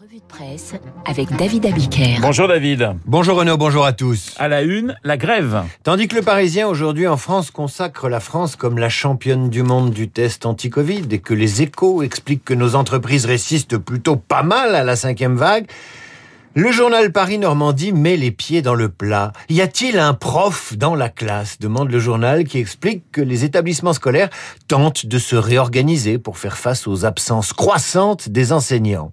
Revue de presse avec David Abiker. Bonjour David. Bonjour Renaud, bonjour à tous. À la une, la grève. Tandis que le Parisien aujourd'hui en France consacre la France comme la championne du monde du test anti-Covid et que les échos expliquent que nos entreprises résistent plutôt pas mal à la cinquième vague, le journal Paris-Normandie met les pieds dans le plat. Y a-t-il un prof dans la classe? demande le journal qui explique que les établissements scolaires tentent de se réorganiser pour faire face aux absences croissantes des enseignants.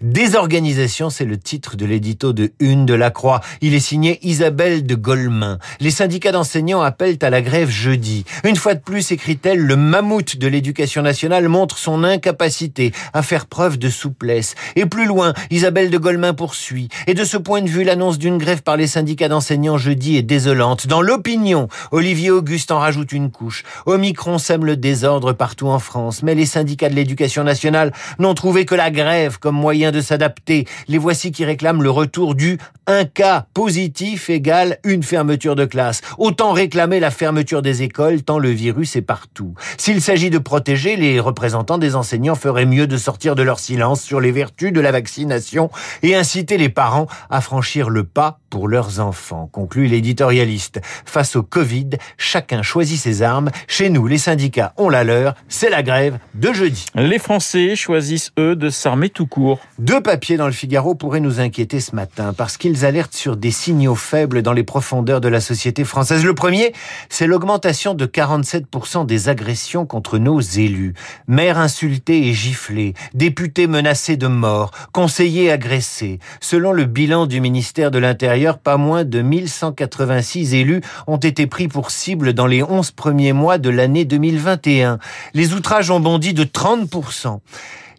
Désorganisation, c'est le titre de l'édito de Une de la Croix. Il est signé Isabelle de Golemin. Les syndicats d'enseignants appellent à la grève jeudi. Une fois de plus, écrit-elle, le mammouth de l'éducation nationale montre son incapacité à faire preuve de souplesse. Et plus loin, Isabelle de Golemin poursuit et de ce point de vue, l'annonce d'une grève par les syndicats d'enseignants jeudi est désolante. Dans l'opinion, Olivier Auguste en rajoute une couche. Omicron sème le désordre partout en France, mais les syndicats de l'éducation nationale n'ont trouvé que la grève comme moyen de s'adapter. Les voici qui réclament le retour du un cas positif égale une fermeture de classe. Autant réclamer la fermeture des écoles tant le virus est partout. S'il s'agit de protéger, les représentants des enseignants feraient mieux de sortir de leur silence sur les vertus de la vaccination et inciter les les parents à franchir le pas pour leurs enfants, conclut l'éditorialiste. Face au Covid, chacun choisit ses armes. Chez nous, les syndicats ont la leur. C'est la grève de jeudi. Les Français choisissent, eux, de s'armer tout court. Deux papiers dans le Figaro pourraient nous inquiéter ce matin parce qu'ils alertent sur des signaux faibles dans les profondeurs de la société française. Le premier, c'est l'augmentation de 47% des agressions contre nos élus. Maires insultés et giflés, députés menacés de mort, conseillers agressés. Selon le bilan du ministère de l'Intérieur, pas moins de 1186 élus ont été pris pour cible dans les 11 premiers mois de l'année 2021. Les outrages ont bondi de 30%.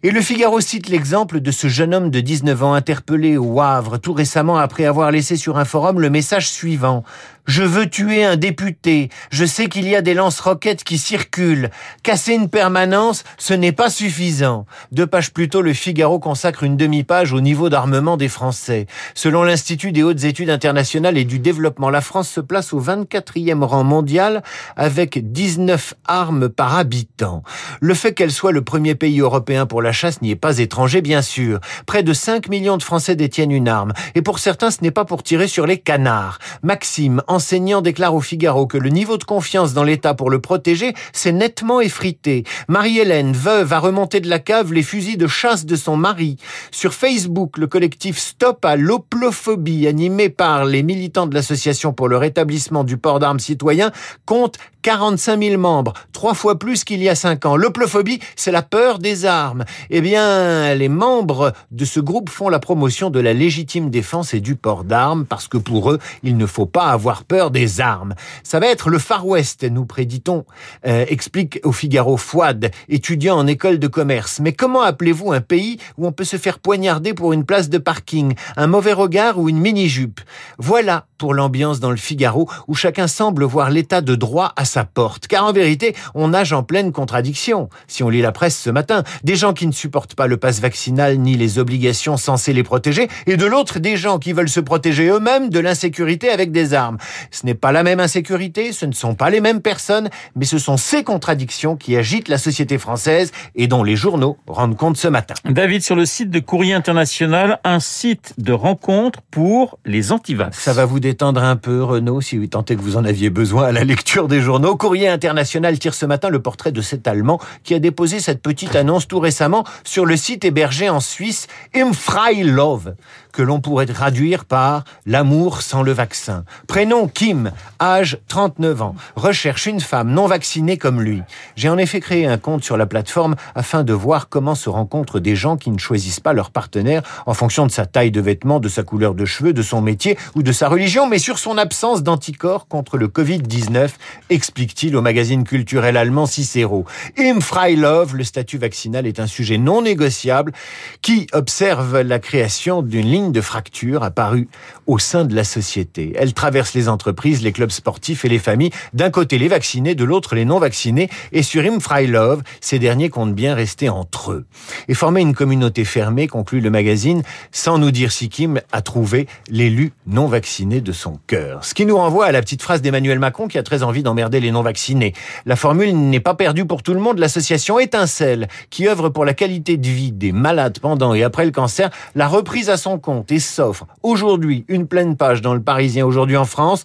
Et le Figaro cite l'exemple de ce jeune homme de 19 ans interpellé au Havre tout récemment après avoir laissé sur un forum le message suivant. Je veux tuer un député. Je sais qu'il y a des lance-roquettes qui circulent. Casser une permanence, ce n'est pas suffisant. Deux pages plus tôt, le Figaro consacre une demi-page au niveau d'armement des Français. Selon l'Institut des hautes études internationales et du développement, la France se place au 24e rang mondial avec 19 armes par habitant. Le fait qu'elle soit le premier pays européen pour la chasse n'y est pas étranger, bien sûr. Près de 5 millions de Français détiennent une arme. Et pour certains, ce n'est pas pour tirer sur les canards. Maxime, enseignant déclare au Figaro que le niveau de confiance dans l'État pour le protéger s'est nettement effrité. Marie-Hélène, veuve, a remonté de la cave les fusils de chasse de son mari. Sur Facebook, le collectif Stop à l'oplophobie, animé par les militants de l'Association pour le rétablissement du port d'armes citoyen, compte 45 000 membres, trois fois plus qu'il y a cinq ans. L'oplophobie, c'est la peur des armes. Eh bien, les membres de ce groupe font la promotion de la légitime défense et du port d'armes parce que pour eux, il ne faut pas avoir peur des armes. Ça va être le Far West, nous préditons, euh, explique au Figaro Fouad, étudiant en école de commerce. Mais comment appelez-vous un pays où on peut se faire poignarder pour une place de parking, un mauvais regard ou une mini-jupe? Voilà pour l'ambiance dans le Figaro où chacun semble voir l'état de droit à sa porte. Car en vérité, on nage en pleine contradiction. Si on lit la presse ce matin, des gens qui ne supportent pas le passe vaccinal ni les obligations censées les protéger, et de l'autre, des gens qui veulent se protéger eux-mêmes de l'insécurité avec des armes. Ce n'est pas la même insécurité, ce ne sont pas les mêmes personnes, mais ce sont ces contradictions qui agitent la société française et dont les journaux rendent compte ce matin. David, sur le site de Courrier International, un site de rencontre pour les antivax. Ça va vous détendre un peu, Renaud, si vous tentez que vous en aviez besoin à la lecture des journaux. Courrier International tire ce matin le portrait de cet Allemand qui a déposé cette petite annonce tout récemment sur le site hébergé en Suisse Im Love, que l'on pourrait traduire par l'amour sans le vaccin. Prénom Kim, âge 39 ans, recherche une femme non vaccinée comme lui. J'ai en effet créé un compte sur la plateforme afin de voir comment se rencontrent des gens qui ne choisissent pas leur partenaire en fonction de sa taille de vêtements, de sa couleur de cheveux, de son métier ou de sa religion, mais sur son absence d'anticorps contre le Covid-19, explique-t-il au magazine culturel allemand Cicero. Im Love, le statut vaccinal est un sujet non négociable qui observe la création d'une ligne de fracture apparue au sein de la société. Elle traverse les entreprises, les clubs sportifs et les familles. D'un côté les vaccinés, de l'autre les non vaccinés. Et sur Love, ces derniers comptent bien rester entre eux. Et former une communauté fermée, conclut le magazine, sans nous dire si Kim a trouvé l'élu non vacciné de son cœur. Ce qui nous renvoie à la petite phrase d'Emmanuel Macron qui a très envie d'emmerder les non vaccinés. La formule n'est pas perdue pour tout le monde. L'association Étincelle, qui œuvre pour la qualité de vie des malades pendant et après le cancer, l'a reprise à son compte et s'offre aujourd'hui une pleine page dans le Parisien aujourd'hui en France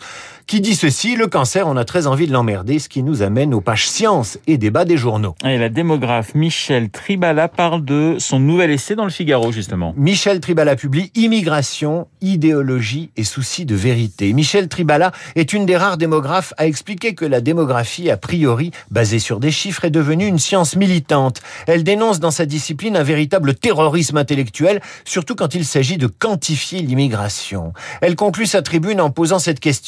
qui dit ceci, le cancer, on a très envie de l'emmerder, ce qui nous amène aux pages sciences et débats des journaux. Et la démographe Michel Tribala parle de son nouvel essai dans le Figaro, justement. Michel Tribala publie Immigration, idéologie et souci de vérité. Michel Tribala est une des rares démographes à expliquer que la démographie, a priori basée sur des chiffres, est devenue une science militante. Elle dénonce dans sa discipline un véritable terrorisme intellectuel, surtout quand il s'agit de quantifier l'immigration. Elle conclut sa tribune en posant cette question.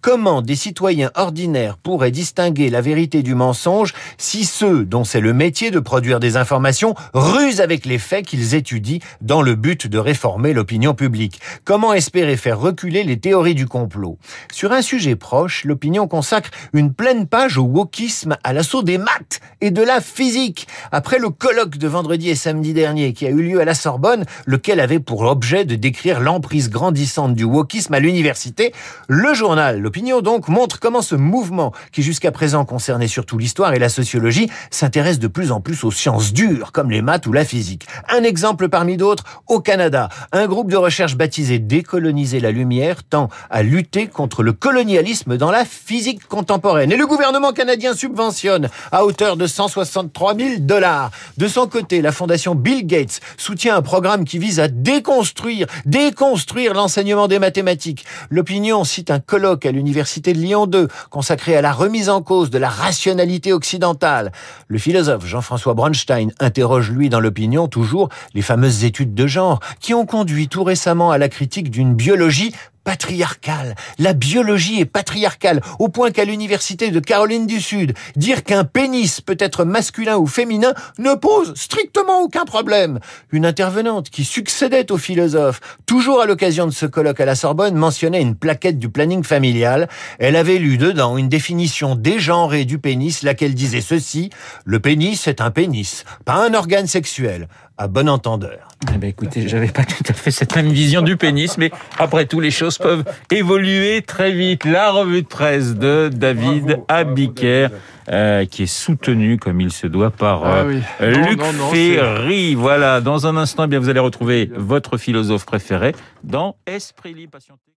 Comment des citoyens ordinaires pourraient distinguer la vérité du mensonge si ceux dont c'est le métier de produire des informations rusent avec les faits qu'ils étudient dans le but de réformer l'opinion publique? Comment espérer faire reculer les théories du complot? Sur un sujet proche, l'opinion consacre une pleine page au wokisme à l'assaut des maths et de la physique. Après le colloque de vendredi et samedi dernier qui a eu lieu à la Sorbonne, lequel avait pour objet de décrire l'emprise grandissante du wokisme à l'université, le journal L'opinion donc montre comment ce mouvement, qui jusqu'à présent concernait surtout l'histoire et la sociologie, s'intéresse de plus en plus aux sciences dures, comme les maths ou la physique. Un exemple parmi d'autres, au Canada, un groupe de recherche baptisé Décoloniser la lumière tend à lutter contre le colonialisme dans la physique contemporaine. Et le gouvernement canadien subventionne à hauteur de 163 000 dollars. De son côté, la fondation Bill Gates soutient un programme qui vise à déconstruire, déconstruire l'enseignement des mathématiques. L'opinion cite un colloque à l'université de Lyon 2, consacré à la remise en cause de la rationalité occidentale. Le philosophe Jean-François Bronstein interroge, lui, dans l'opinion, toujours les fameuses études de genre, qui ont conduit tout récemment à la critique d'une biologie patriarcale. La biologie est patriarcale, au point qu'à l'université de Caroline du Sud, dire qu'un pénis peut être masculin ou féminin ne pose strictement aucun problème. Une intervenante qui succédait au philosophe, toujours à l'occasion de ce colloque à la Sorbonne, mentionnait une plaquette du planning familial. Elle avait lu dedans une définition dégenrée du pénis, laquelle disait ceci, le pénis est un pénis, pas un organe sexuel à bon entendeur. Eh ben écoutez, j'avais pas tout à fait cette même vision du pénis, mais après tout, les choses peuvent évoluer très vite. La revue de presse de David Abiker, euh, qui est soutenue comme il se doit par ah euh, Luc Ferry. Voilà, dans un instant, eh bien vous allez retrouver votre philosophe préféré dans Esprit libre.